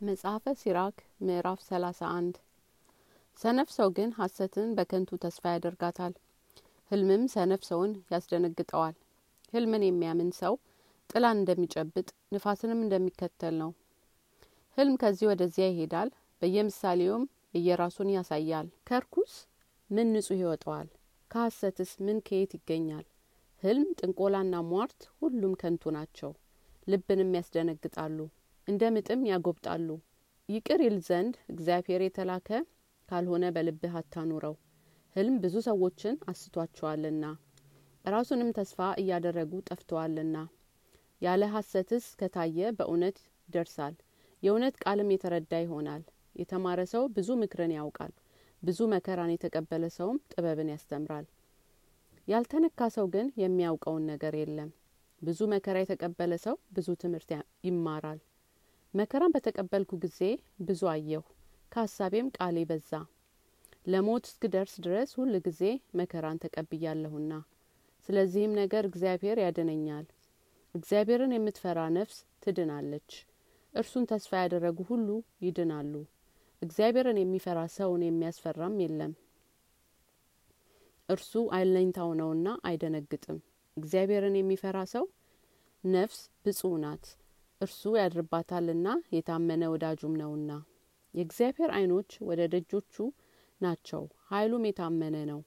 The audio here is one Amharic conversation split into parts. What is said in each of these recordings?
መጽሐፈ ሲራክ ምዕራፍ ሰላሳ አንድ። ሰነፍ ሰው ግን ሐሰትን በከንቱ ተስፋ ያደርጋታል። ህልምም ሰነፍ ሰውን ያስደነግጠዋል። ህልምን የሚያምን ሰው ጥላን እንደሚጨብጥ ንፋስንም እንደሚከተል ነው። ህልም ከዚህ ወደዚያ ይሄዳል በየምሳሌውም እየራሱን ያሳያል። ከርኩስ ምን ንጹህ ይወጠዋል ከሐሰትስ ምን ከየት ይገኛል? ህልም ጥንቆላና ሟርት ሁሉም ከንቱ ናቸው ልብንም ያስደነግጣሉ እንደ ምጥም ያጐብጣሉ ይቅር ይል ዘንድ እግዚአብሔር የተላከ ካልሆነ በልብህ አታኑረው። ህልም ብዙ ሰዎችን አስቷቸዋልና ራሱንም ተስፋ እያደረጉ ጠፍተዋልና። ያለ ሐሰትስ ከታየ በእውነት ይደርሳል። የእውነት ቃልም የተረዳ ይሆናል። የተማረ ሰው ብዙ ምክርን ያውቃል። ብዙ መከራን የተቀበለ ሰውም ጥበብን ያስተምራል። ያልተነካ ሰው ግን የሚያውቀውን ነገር የለም። ብዙ መከራ የተቀበለ ሰው ብዙ ትምህርት ይማራል መከራን በተቀበልኩ ጊዜ ብዙ አየሁ። ከሀሳቤም ቃሌ በዛ። ለሞት እስክደርስ ድረስ ሁል ጊዜ መከራን ተቀብያለሁና። ስለዚህም ነገር እግዚአብሔር ያድነኛል። እግዚአብሔርን የምትፈራ ነፍስ ትድናለች። እርሱን ተስፋ ያደረጉ ሁሉ ይድናሉ። እግዚአብሔርን የሚፈራ ሰውን የሚያስፈራም የለም። እርሱ አለኝታው ነውና አይደነግጥም። እግዚአብሔርን የሚፈራ ሰው ነፍስ ብጹህ ናት እርሱ ያድርባታልና የታመነ ወዳጁም ነውና። የእግዚአብሔር አይኖች ወደ ደጆቹ ናቸው ኃይሉም የታመነ ነው።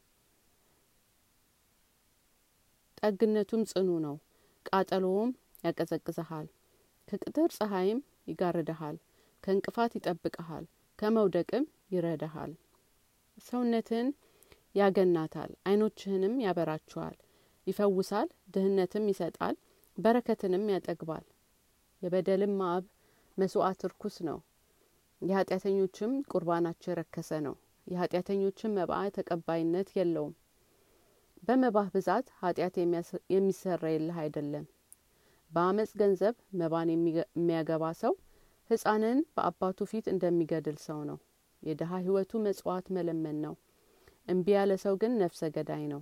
ጠግነቱም ጽኑ ነው ቃጠሎውም ያቀዘቅዘሃል ከቅጥር ፀሐይም ይጋርደሃል ከእንቅፋት ይጠብቀሃል ከመውደቅም ይረዳሃል። ሰውነትን ያገናታል አይኖችህንም ያበራችኋል። ይፈውሳል ድህነትም ይሰጣል በረከትንም ያጠግባል የበደልም ማዕብ መስዋዕት ርኩስ ነው። የኃጢአተኞችም ቁርባናቸው የረከሰ ነው። የኃጢአተኞችም መባ ተቀባይነት የለውም። በመባህ ብዛት ኃጢአት የሚሰራ የለህ አይደለም። በአመፅ ገንዘብ መባን የሚያገባ ሰው ህጻንን በአባቱ ፊት እንደሚገድል ሰው ነው። የድሀ ህይወቱ መጽዋዕት መለመን ነው። እምቢ ያለ ሰው ግን ነፍሰ ገዳይ ነው።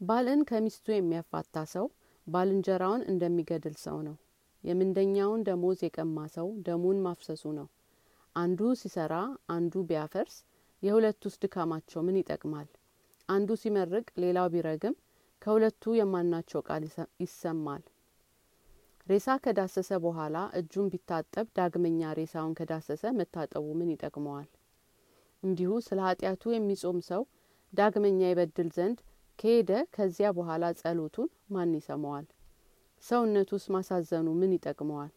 ባልን ከሚስቱ የሚያፋታ ሰው ባልንጀራውን እንደሚገድል ሰው ነው። የምንደኛውን ደሞዝ የቀማ ሰው ደሙን ማፍሰሱ ነው። አንዱ ሲሰራ አንዱ ቢያፈርስ የሁለቱስ ድካማቸው ምን ይጠቅማል? አንዱ ሲመርቅ ሌላው ቢረግም ከሁለቱ የማናቸው ቃል ይሰማል? ሬሳ ከዳሰሰ በኋላ እጁን ቢታጠብ ዳግመኛ ሬሳውን ከዳሰሰ መታጠቡ ምን ይጠቅመዋል? እንዲሁ ስለ ኃጢአቱ የሚጾም ሰው ዳግመኛ ይበድል ዘንድ ከሄደ ከዚያ በኋላ ጸሎቱን ማን ይሰማዋል? ሰውነቱስ ማሳዘኑ ምን ይጠቅመዋል